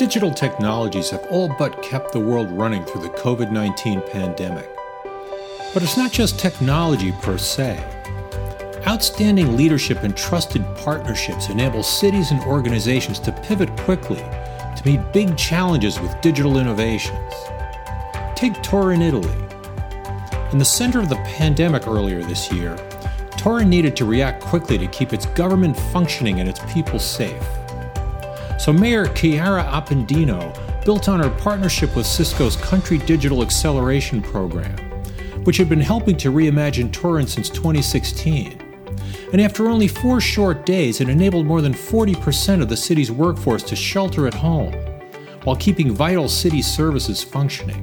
Digital technologies have all but kept the world running through the COVID 19 pandemic. But it's not just technology per se. Outstanding leadership and trusted partnerships enable cities and organizations to pivot quickly to meet big challenges with digital innovations. Take Turin, Italy. In the center of the pandemic earlier this year, Turin needed to react quickly to keep its government functioning and its people safe. So Mayor Chiara Appendino built on her partnership with Cisco's Country Digital Acceleration Program, which had been helping to reimagine Turin since 2016. And after only four short days, it enabled more than 40% of the city's workforce to shelter at home while keeping vital city services functioning.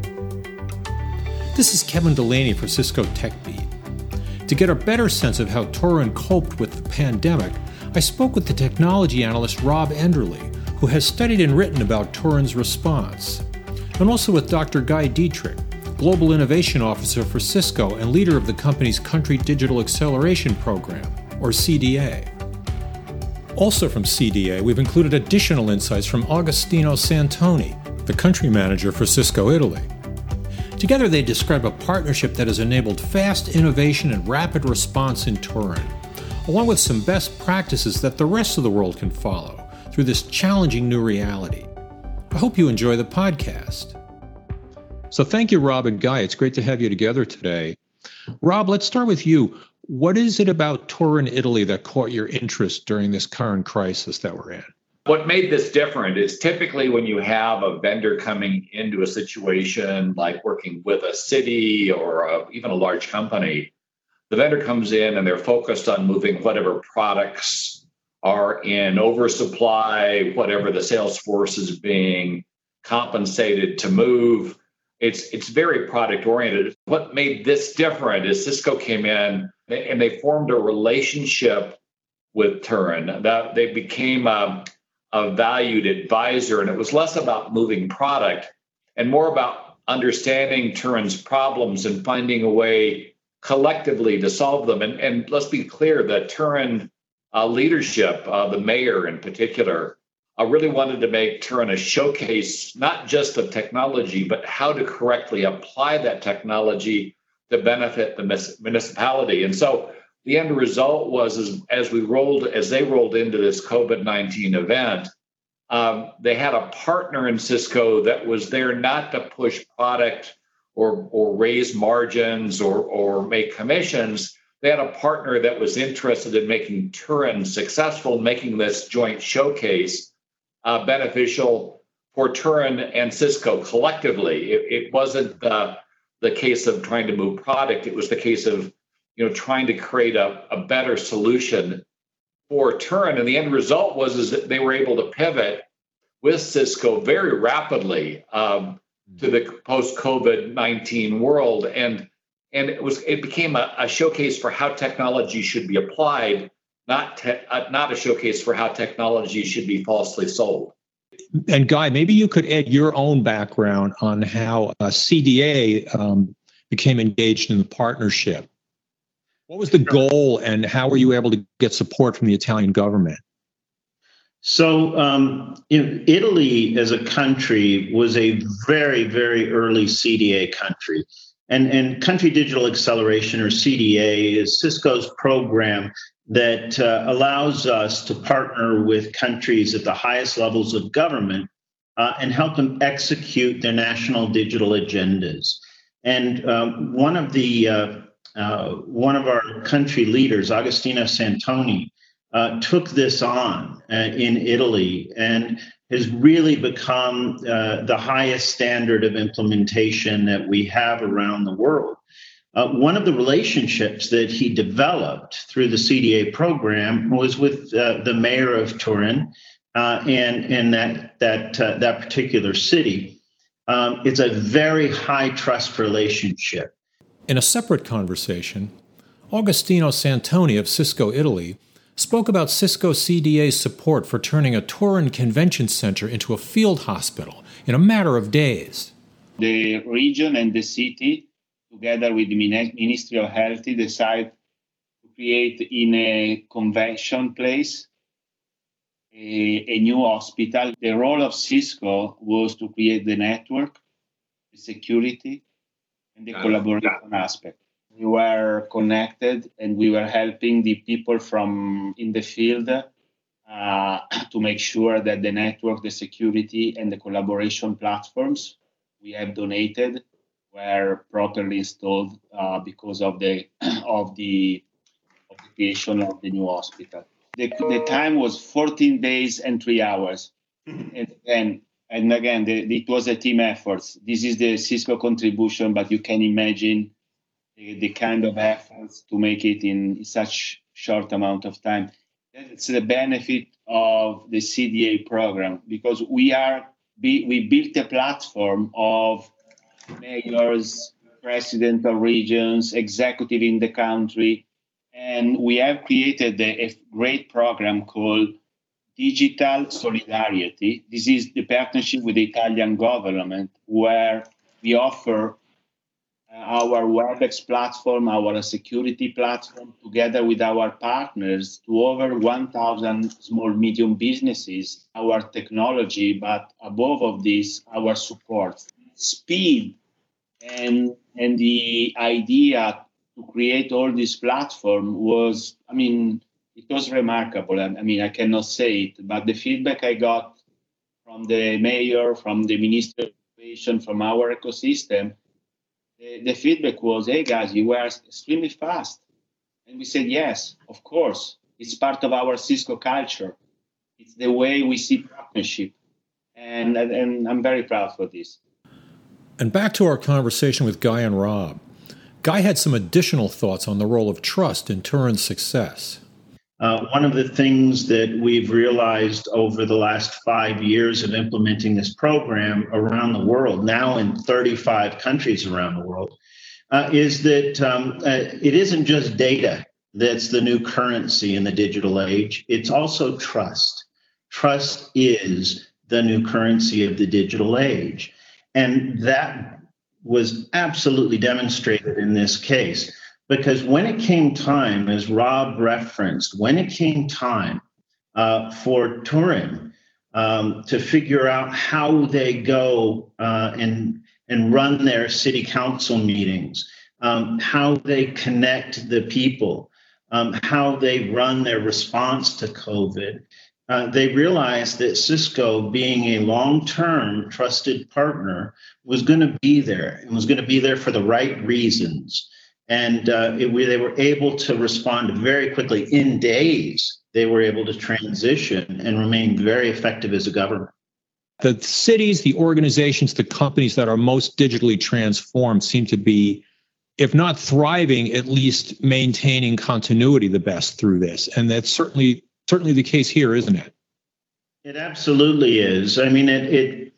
This is Kevin Delaney for Cisco TechBeat. To get a better sense of how Turin coped with the pandemic, I spoke with the technology analyst Rob Enderle, who has studied and written about Turin's response, and also with Dr. Guy Diedrich, Global Innovation Officer for Cisco and leader of the company's Country Digital Acceleration Program, or CDA. Also from CDA, we've included additional insights from Agostino Santoni, the country manager for Cisco Italy. Together, they describe a partnership that has enabled fast innovation and rapid response in Turin, along with some best practices that the rest of the world can follow through this challenging new reality. I hope you enjoy the podcast. So, thank you, Rob and Guy. It's great to have you together today. Rob, let's start with you. What is it about Turin, Italy, that caught your interest during this current crisis that we're in? What made this different is typically when you have a vendor coming into a situation like working with a city or a, even a large company, the vendor comes in and they're focused on moving whatever products are in oversupply, whatever the sales force is being compensated to move. It's it's very product oriented. What made this different is Cisco came in and they formed a relationship with Turin. That they became a, a valued advisor, and it was less about moving product and more about understanding Turin's problems and finding a way collectively to solve them. And, and let's be clear that Turin uh, leadership, uh, the mayor in particular, I really wanted to make Turin a showcase, not just of technology, but how to correctly apply that technology to benefit the municipality. And so the end result was as, as we rolled, as they rolled into this COVID 19 event, um, they had a partner in Cisco that was there not to push product or, or raise margins or, or make commissions, they had a partner that was interested in making Turin successful, making this joint showcase uh, beneficial for Turin and Cisco collectively. It, it wasn't the, the case of trying to move product; it was the case of you know trying to create a, a better solution for Turin. And the end result was is that they were able to pivot with Cisco very rapidly um, to the post COVID nineteen world and and it was it became a, a showcase for how technology should be applied, not te- uh, not a showcase for how technology should be falsely sold. And Guy, maybe you could add your own background on how uh, CDA um, became engaged in the partnership. What was the goal, and how were you able to get support from the Italian government? So, um, Italy as a country was a very, very early CDA country. And, and Country Digital Acceleration, or CDA, is Cisco's program that uh, allows us to partner with countries at the highest levels of government uh, and help them execute their national digital agendas. And um, one of the uh, uh one of our country leaders, Agostino Santoni, uh, took this on uh, in Italy and has really become uh, the highest standard of implementation that we have around the world. Uh, one of the relationships that he developed through the CDA program was with uh, the mayor of Turin uh, and, and that, that, that particular city. Um, it's a very high trust relationship. In a separate conversation, Agostino Santoni of Cisco Italy spoke about Cisco CDA's support for turning a Turin Convention Center into a field hospital in a matter of days. The region and the city, together with the Ministry of Health, decided to create in a convention place a, a new hospital. The role of Cisco was to create the network, the security, and the collaboration aspect. We were connected and we were helping the people from in the field uh, to make sure that the network, the security, and the collaboration platforms we have donated were properly installed uh, because of the of the of the creation of the new hospital. The, the time was 14 days and three hours, and and and again, the, it was a team effort. This is the Cisco contribution, but you can imagine the, the kind of efforts to make it in such short amount of time. It's the benefit of the CDA program because we are we built a platform of mayors, president of regions, executive in the country, and we have created a, a great program called Digital Solidarity. This is the partnership with the Italian government where we offer our WebEx platform, our security platform, together with our partners to over 1,000 small, medium businesses, our technology, but above of this, our support. Speed and, and the idea to create all this platform was, I mean, it was remarkable. I mean, I cannot say it, but the feedback I got from the mayor, from the minister of education, from our ecosystem, the, feedback was, hey guys, you were extremely fast. And we said, yes, of course. It's part of our Cisco culture. It's the way we see partnership. And, and, and I'm very proud for this. And back to our conversation with Guy and Rob. Guy had some additional thoughts on the role of trust in Turin's success. Uh, one of the things that we've realized over the last five years of implementing this program around the world, now in 35 countries around the world, uh, is that um, uh, it isn't just data that's the new currency in the digital age, it's also trust. Trust is the new currency of the digital age. And that was absolutely demonstrated in this case. Because when it came time, as Rob referenced, when it came time uh, for Turin um, to figure out how they go uh, and and run their city council meetings, um, how they connect the people, um, how they run their response to COVID, uh, they realized that Cisco, being a long term trusted partner, was going to be there and was going to be there for the right reasons. And uh, it, we, they were able to respond very quickly. In days, they were able to transition and remain very effective as a government. The cities, the organizations, the companies that are most digitally transformed seem to be, if not thriving, at least maintaining continuity the best through this. And that's certainly certainly the case here, isn't it? It absolutely is. I mean, it, it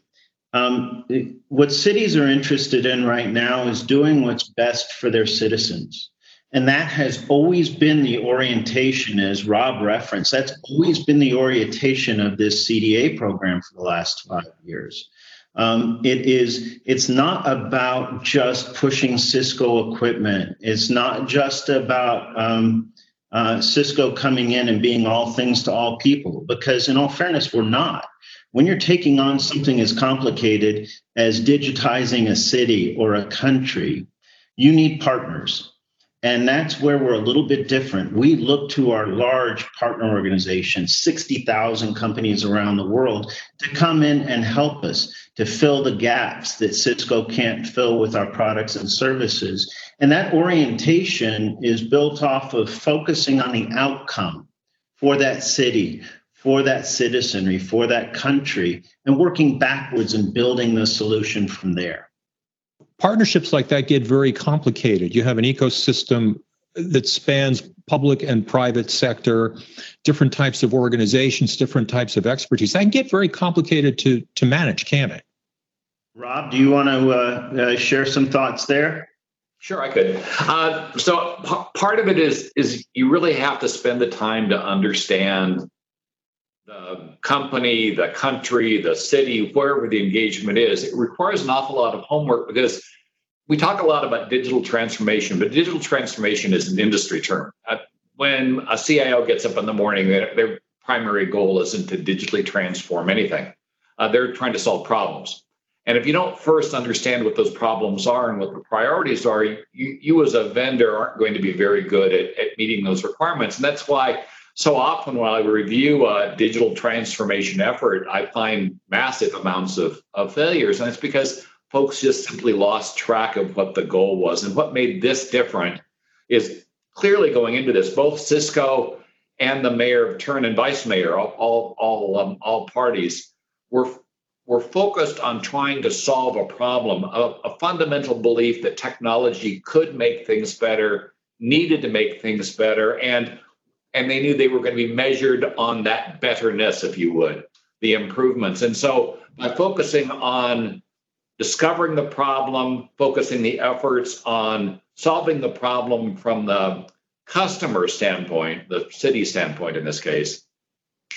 um, what cities are interested in right now is doing what's best for their citizens. And that has always been the orientation, as Rob referenced, that's always been the orientation of this CDA program for the last five years. Um, it is it's not about just pushing Cisco equipment. It's not just about um, uh, Cisco coming in and being all things to all people, because in all fairness, we're not. When you're taking on something as complicated as digitizing a city or a country, you need partners. And that's where we're a little bit different. We look to our large partner organizations, 60,000 companies around the world, to come in and help us to fill the gaps that Cisco can't fill with our products and services. And that orientation is built off of focusing on the outcome for that city, for that citizenry, for that country, and working backwards and building the solution from there partnerships like that get very complicated. You have an ecosystem that spans public and private sector, different types of organizations, different types of expertise. That can get very complicated to to manage, can it? Rob, do you want to uh, uh, share some thoughts there? Sure, I could. Uh, so p- part of it is is you really have to spend the time to understand the company, the country, the city, wherever the engagement is, it requires an awful lot of homework because we talk a lot about digital transformation, but digital transformation is an industry term. Uh, when a CIO gets up in the morning, they're primary goal isn't to digitally transform anything. Uh, they're trying to solve problems. And if you don't first understand what those problems are and what the priorities are, you, you as a vendor aren't going to be very good at, at meeting those requirements. And that's why so often when I review a digital transformation effort, I find massive amounts of, of failures. And it's because folks just simply lost track of what the goal was. And what made this different is clearly going into this, both Cisco and the mayor of Turin and vice mayor, all all all, um, all parties were were focused on trying to solve a problem, a, a fundamental belief that technology could make things better, needed to make things better, and and they knew they were going to be measured on that betterness, if you would, the improvements. And so by focusing on discovering the problem, focusing the efforts on solving the problem from the customer standpoint, the city standpoint in this case,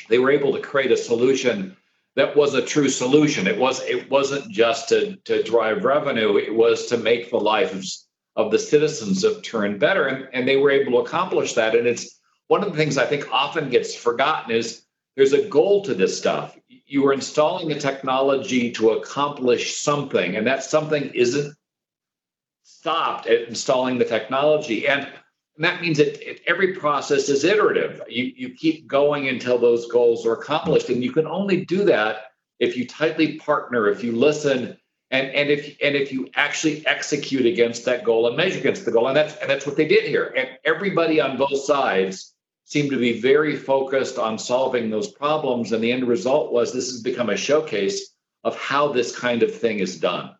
they were able to create a solution that was a true solution. It was it wasn't just to, to drive revenue, it was to make the lives of the citizens of Turin better. And, and they were able to accomplish that. And it's one of the things I think often gets forgotten is there's a goal to this stuff. You are installing the technology to accomplish something, and that something isn't stopped at installing the technology. And and that means that every process is iterative. You, you keep going until those goals are accomplished. And you can only do that if you tightly partner, if you listen, and, and if and if you actually execute against that goal and measure against the goal. And that's and that's what they did here. And everybody on both sides seemed to be very focused on solving those problems. And the end result was this has become a showcase of how this kind of thing is done.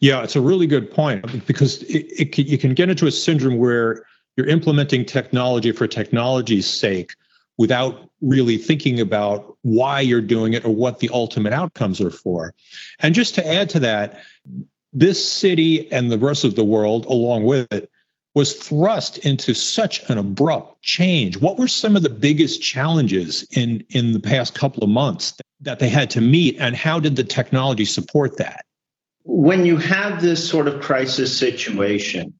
Yeah, it's a really good point because it, it you can get into a syndrome where you're implementing technology for technology's sake without really thinking about why you're doing it or what the ultimate outcomes are for. And just to add to that, this city and the rest of the world, along with it, was thrust into such an abrupt change. What were some of the biggest challenges in, in the past couple of months that they had to meet, and how did the technology support that? when you have this sort of crisis situation,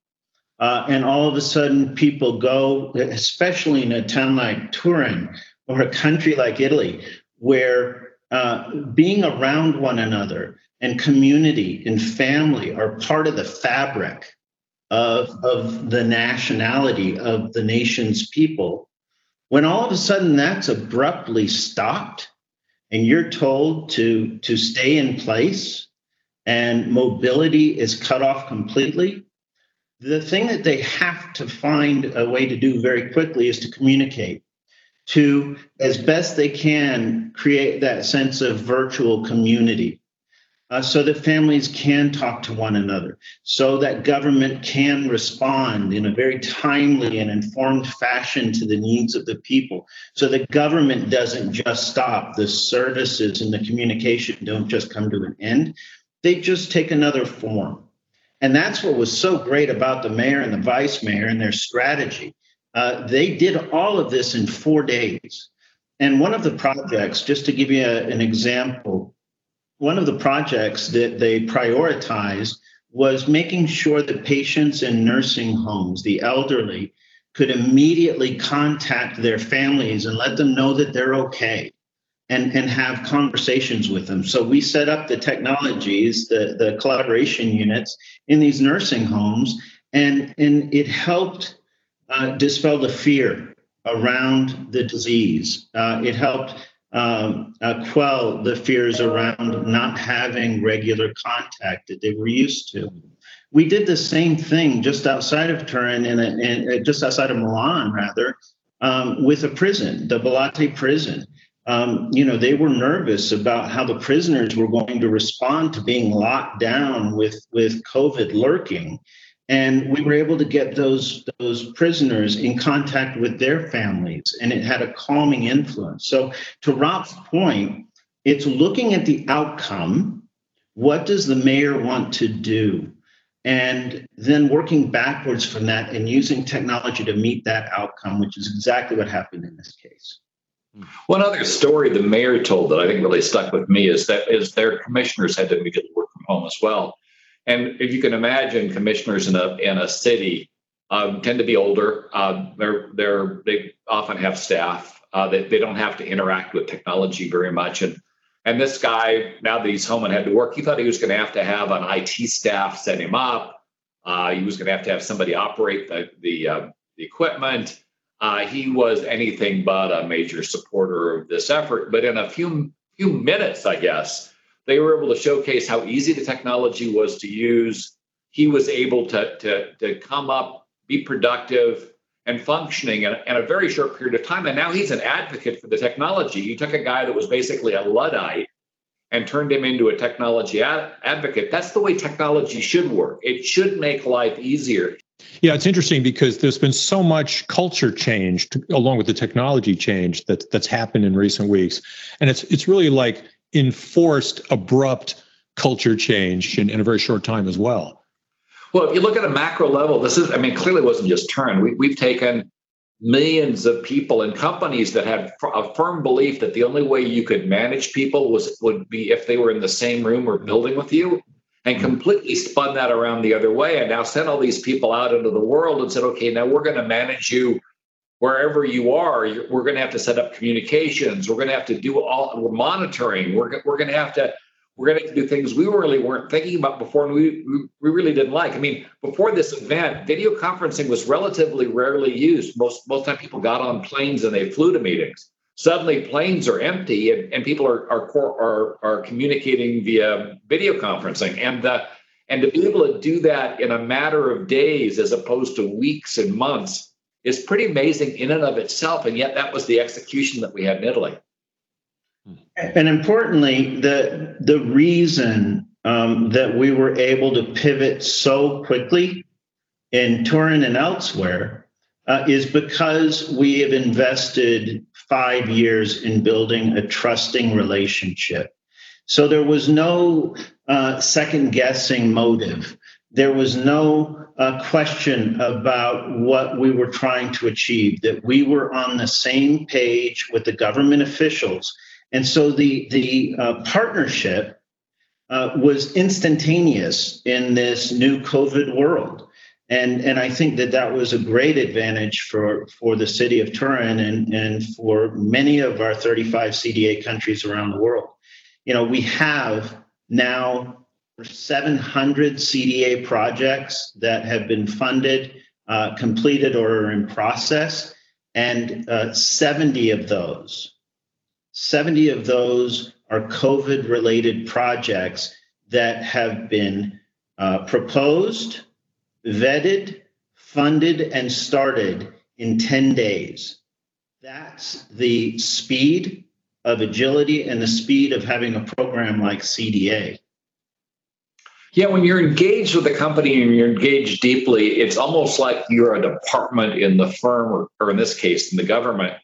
uh, and all of a sudden people go, especially in a town like Turin or a country like Italy, where uh, being around one another and community and family are part of the fabric of, of the nationality of the nation's people. When all of a sudden that's abruptly stopped and you're told to, to stay in place and mobility is cut off completely, the thing that they have to find a way to do very quickly is to communicate, to, as best they can, create that sense of virtual community. Uh, so that families can talk to one another, so that government can respond in a very timely and informed fashion to the needs of the people, so that government doesn't just stop, the services and the communication don't just come to an end, they just take another form. And that's what was so great about the mayor and the vice mayor and their strategy. Uh, they did all of this in four days. And one of the projects, just to give you a, an example, one of the projects that they prioritized was making sure that patients in nursing homes, the elderly, could immediately contact their families and let them know that they're okay and, and have conversations with them. So we set up the technologies, the, the collaboration units in these nursing homes, and, and it helped uh, dispel the fear around the disease. Uh, it helped um, uh, quell the fears around not having regular contact that they were used to. We did the same thing just outside of Turin and, and just outside of Milan, rather, um, with a prison, the Bollate prison um, you know, they were nervous about how the prisoners were going to respond to being locked down with with COVID lurking, and we were able to get those those prisoners in contact with their families, and it had a calming influence. So, to Rob's point, it's looking at the outcome. What does the mayor want to do? And then working backwards from that and using technology to meet that outcome, which is exactly what happened in this case. One other story the mayor told that I think really stuck with me is that is their commissioners had to immediately work from home as well. And if you can imagine, commissioners in a in a city um, tend to be older. Uh, they're they're they often have staff. Uh, they, they don't have to interact with technology very much. And and this guy, now that he's home and had to work, he thought he was going to have to have an IT staff set him up. Uh, he was going to have to have somebody operate the the, uh, the equipment. Uh, he was anything but a major supporter of this effort. But in a few few minutes, I guess, they were able to showcase how easy the technology was to use. He was able to to to come up, be productive, and functioning in, in, a very short period of time. And now he's an advocate for the technology. He took a guy that was basically a Luddite and turned him into a technology ad- advocate. That's the way technology should work. It should make life easier. Yeah, it's interesting because there's been so much culture change to, along with the technology change that that's happened in recent weeks, and it's it's really like enforced abrupt culture change in, in a very short time as well. Well, if you look at a macro level, this is, I mean, clearly wasn't just Turin. We, we've taken millions of people and companies that had a firm belief that the only way you could manage people was would be if they were in the same room or building with you and mm-hmm. completely spun that around the other way and now sent all these people out into the world and said okay now we're going to manage you wherever you are we're going to have to set up communications we're going to have to do all we're monitoring we're, we're going to have to we're going to do things we really weren't thinking about before and we, we really didn't like. I mean, before this event, video conferencing was relatively rarely used. Most most time people got on planes and they flew to meetings. Suddenly planes are empty and, and people are, are are are communicating via video conferencing. And the and to be able to do that in a matter of days as opposed to weeks and months is pretty amazing in and of itself. And yet that was the execution that we had in Italy. And importantly, the the reason um, that we were able to pivot so quickly in Turin and elsewhere uh, is because we have invested five years in building a trusting relationship. So there was no uh, second guessing motive. There was no uh, question about what we were trying to achieve, that we were on the same page with the government officials and so the the uh, partnership uh, was instantaneous in this new COVID world, and and I think that that was a great advantage for for the city of Turin and and for many of our 35 CDA countries around the world. You know, we have now 700 CDA projects that have been funded, uh, completed, or are in process, and uh, 70 of those 70 of those are COVID related projects that have been uh, proposed, vetted, funded, and started in 10 days. That's the speed of agility and the speed of having a program like CDA. Yeah, when you're engaged with a company and you're engaged deeply, it's almost like you're a department in the firm, or, or in this case, in the government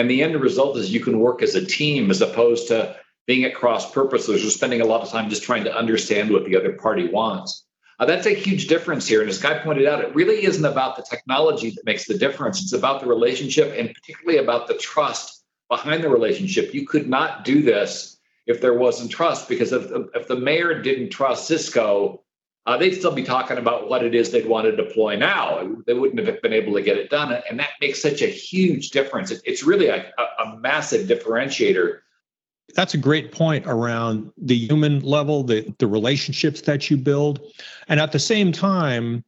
and the end result is you can work as a team as opposed to being at cross purposes or spending a lot of time just trying to understand what the other party wants. Uh, that's a huge difference here. And as Guy pointed out, it really isn't about the technology that makes the difference. It's about the relationship and particularly about the trust behind the relationship. You could not do this if there wasn't trust because if, if the mayor didn't trust Cisco, uh, they'd still be talking about what it is they'd want to deploy now. They wouldn't have been able to get it done. And that makes such a huge difference. It, it's really a, a, massive differentiator. That's a great point around the human level, the, the relationships that you build. And at the same time,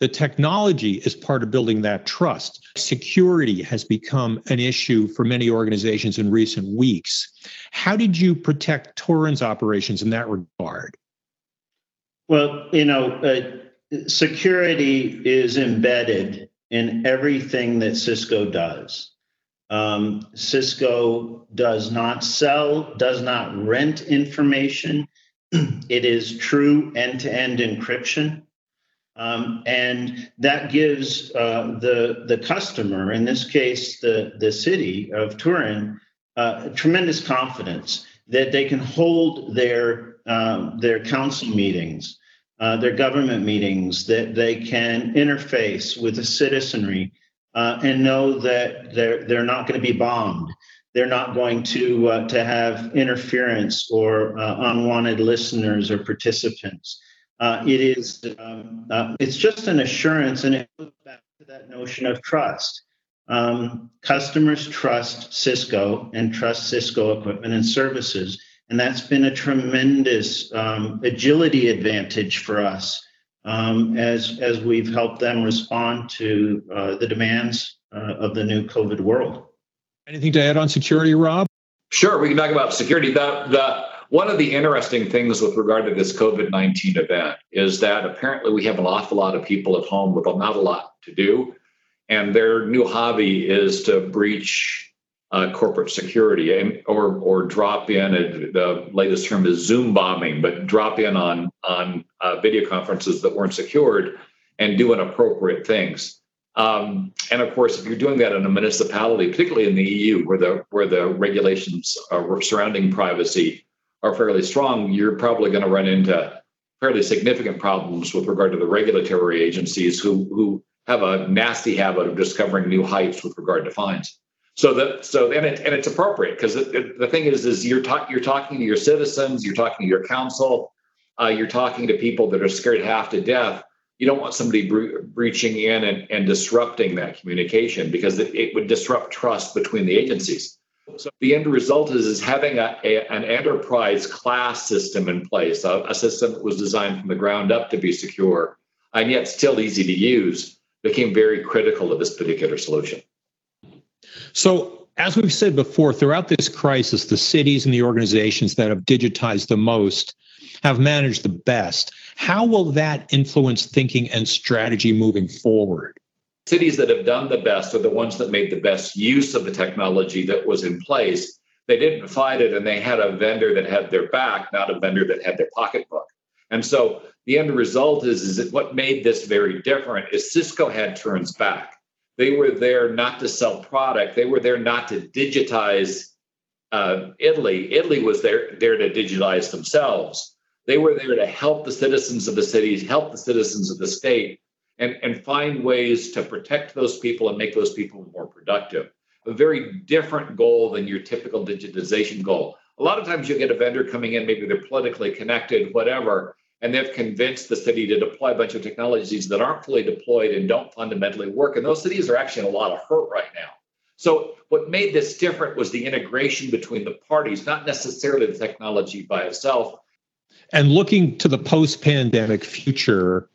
the technology is part of building that trust. Security has become an issue for many organizations in recent weeks. How did you protect Turin's operations in that regard? Well, you know, uh, security is embedded in everything that Cisco does. Um, Cisco does not sell, does not rent information. it is true end to end encryption. Um, and that gives uh, the, the customer, in this case, the, the city of Turin, uh, tremendous confidence that they can hold their um, their council meetings, uh, their government meetings, that they can interface with the citizenry uh, and know that they're they're not going to be bombed. They're not going to uh, to have interference or uh, unwanted listeners or participants. Uh, it is um, it's just an assurance, and it goes back to that notion of trust. um, customers trust Cisco and trust Cisco equipment and services. And that's been a tremendous um, agility advantage for us um, as, as we've helped them respond to uh, the demands uh, of the new COVID world. Anything to add on security, Rob? Sure, we can talk about security. The, the, one of the interesting things with regard to this COVID 19 event is that apparently we have an awful lot of people at home with not a lot to do. And their new hobby is to breach uh, corporate security or, or drop in, a, the latest term is Zoom bombing, but drop in on, on uh, video conferences that weren't secured and do inappropriate things. Um, and of course, if you're doing that in a municipality, particularly in the EU, where the where the regulations uh, surrounding privacy are fairly strong, you're probably going to run into fairly significant problems with regard to the regulatory agencies who who have a nasty habit of discovering new heights with regard to fines. So that so and it and it's appropriate because the thing is is you're talking you're talking to your citizens, you're talking to your council, uh, you're talking to people that are scared half to death you don't want somebody bre- breaching in and, and disrupting that communication because it, it, would disrupt trust between the agencies. So the end result is, is having a, a an enterprise class system in place, a, a, system that was designed from the ground up to be secure and yet still easy to use, became very critical to this particular solution. So as we've said before, throughout this crisis, the cities and the organizations that have digitized the most have managed the best. How will that influence thinking and strategy moving forward? Cities that have done the best are the ones that made the best use of the technology that was in place. They didn't fight it and they had a vendor that had their back, not a vendor that had their pocketbook. And so the end result is, is that what made this very different is Cisco had Turin's back. They were there not to sell product, they were there not to digitize uh, Italy. Italy was there, there to digitize themselves. They were there to help the citizens of the cities, help the citizens of the state, and, and find ways to protect those people and make those people more productive. A very different goal than your typical digitization goal. A lot of times you get a vendor coming in, maybe they're politically connected, whatever, and they've convinced the city to deploy a bunch of technologies that aren't fully deployed and don't fundamentally work. And those cities are actually in a lot of hurt right now. So, what made this different was the integration between the parties, not necessarily the technology by itself. And looking to the post pandemic future,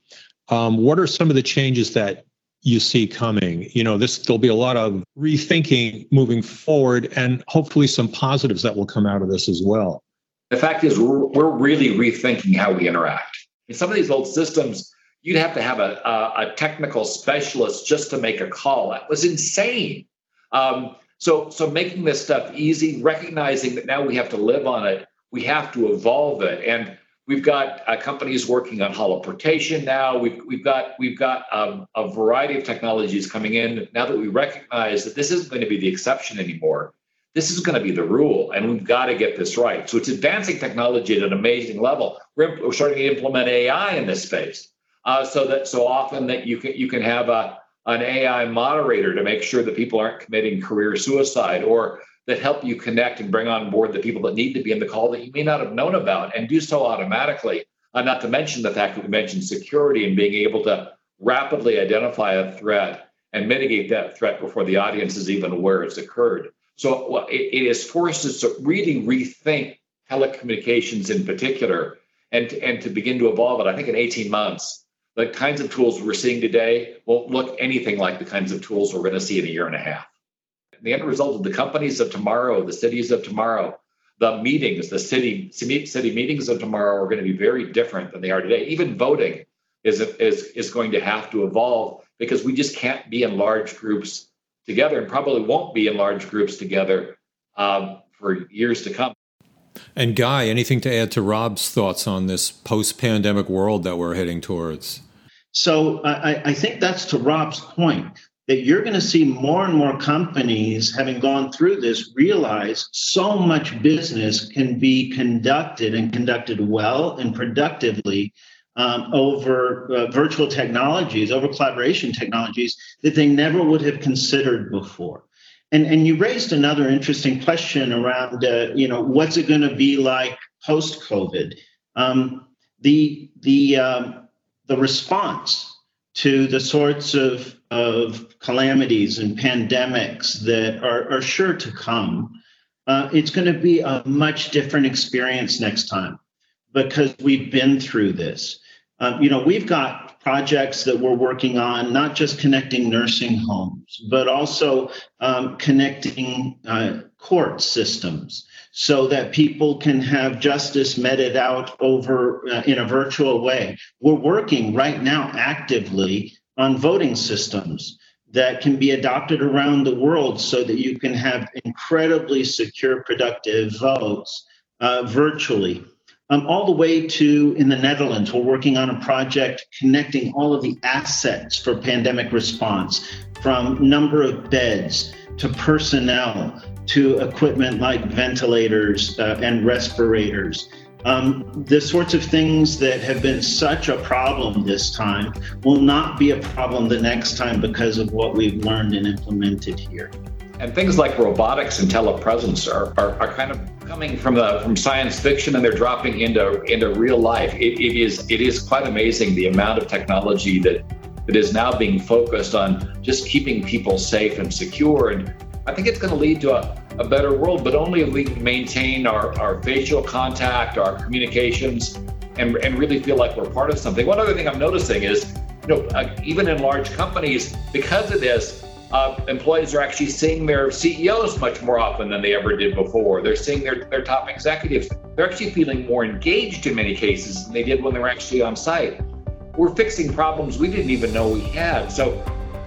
um, what are some of the changes that you see coming? You know, this there'll be a lot of rethinking moving forward, and hopefully some positives that will come out of this as well. The fact is, we're, really rethinking how we interact. In some of these old systems, you'd have to have a, a, a technical specialist just to make a call. That was insane. Um, so, so making this stuff easy, recognizing that now we have to live on it, we have to evolve it, and We've got uh, companies working on holoportation now. We've, we've got we've got um, a variety of technologies coming in now that we recognize that this isn't going to be the exception anymore. This is going to be the rule, and we've got to get this right. So it's advancing technology at an amazing level. We're, we're starting to implement AI in this space, uh, so that so often that you can you can have a an AI moderator to make sure that people aren't committing career suicide or that help you connect and bring on board the people that need to be in the call that you may not have known about and do so automatically. Uh, not to mention the fact that we mentioned security and being able to rapidly identify a threat and mitigate that threat before the audience is even aware it's occurred. So well, it, it has forced us to really rethink telecommunications in particular and, and to begin to evolve it. I think in 18 months, the kinds of tools we're seeing today won't look anything like the kinds of tools we're going to see in a year and a half the end result of the companies of tomorrow, the cities of tomorrow, the meetings, the city city meetings of tomorrow are going to be very different than they are today. Even voting is is is going to have to evolve because we just can't be in large groups together, and probably won't be in large groups together um, for years to come. And Guy, anything to add to Rob's thoughts on this post-pandemic world that we're heading towards? So I, I think that's to Rob's point that you're going to see more and more companies having gone through this realize so much business can be conducted and conducted well and productively um, over uh, virtual technologies, over collaboration technologies that they never would have considered before. And, and you raised another interesting question around, uh, you know, what's it going to be like post COVID? Um, the the um, the response to the sorts of, of calamities and pandemics that are, are sure to come, uh, it's going to be a much different experience next time because we've been through this. Um, you know, we've got projects that we're working on, not just connecting nursing homes, but also um, connecting uh, court systems so that people can have justice meted out over uh, in a virtual way. We're working right now actively on voting systems that can be adopted around the world so that you can have incredibly secure, productive votes uh, virtually. Um, all the way to in the Netherlands, we're working on a project connecting all of the assets for pandemic response from number of beds to personnel to equipment like ventilators uh, and respirators um, the sorts of things that have been such a problem this time will not be a problem the next time because of what we've learned and implemented here. And things like robotics and telepresence are, are, are kind of coming from the from science fiction and they're dropping into into real life. It, it is it is quite amazing the amount of technology that that is now being focused on just keeping people safe and secure. And I think it's going to lead to a a better world, but only if we can maintain our, our facial contact, our communications, and, and really feel like we're part of something. One other thing I'm noticing is, you know, uh, even in large companies, because of this, uh, employees are actually seeing their CEOs much more often than they ever did before. They're seeing their, their top executives. They're actually feeling more engaged in many cases than they did when they were actually on site. We're fixing problems we didn't even know we had. So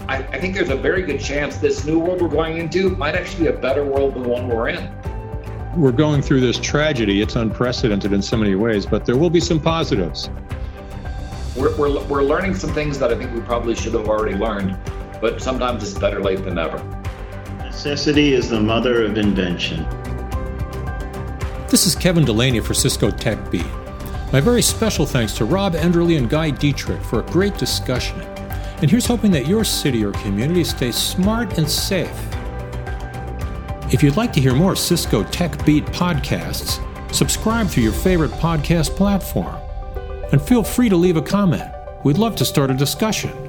I, I think there's a very good chance this new world we're going into might actually be a better world than the one we're in. We're going through this tragedy. It's unprecedented in so many ways, but there will be some positives. We're, we're, we're learning some things that I think we probably should have already learned, but sometimes it's better late than never. Necessity is the mother of invention. This is Kevin Delaney for Cisco Tech Beat. My very special thanks to Rob Enderle and Guy Diedrich for a great discussion. And here's hoping that your city or community stays smart and safe. If you'd like to hear more Cisco Tech Beat podcasts, subscribe through your favorite podcast platform. And feel free to leave a comment. We'd love to start a discussion.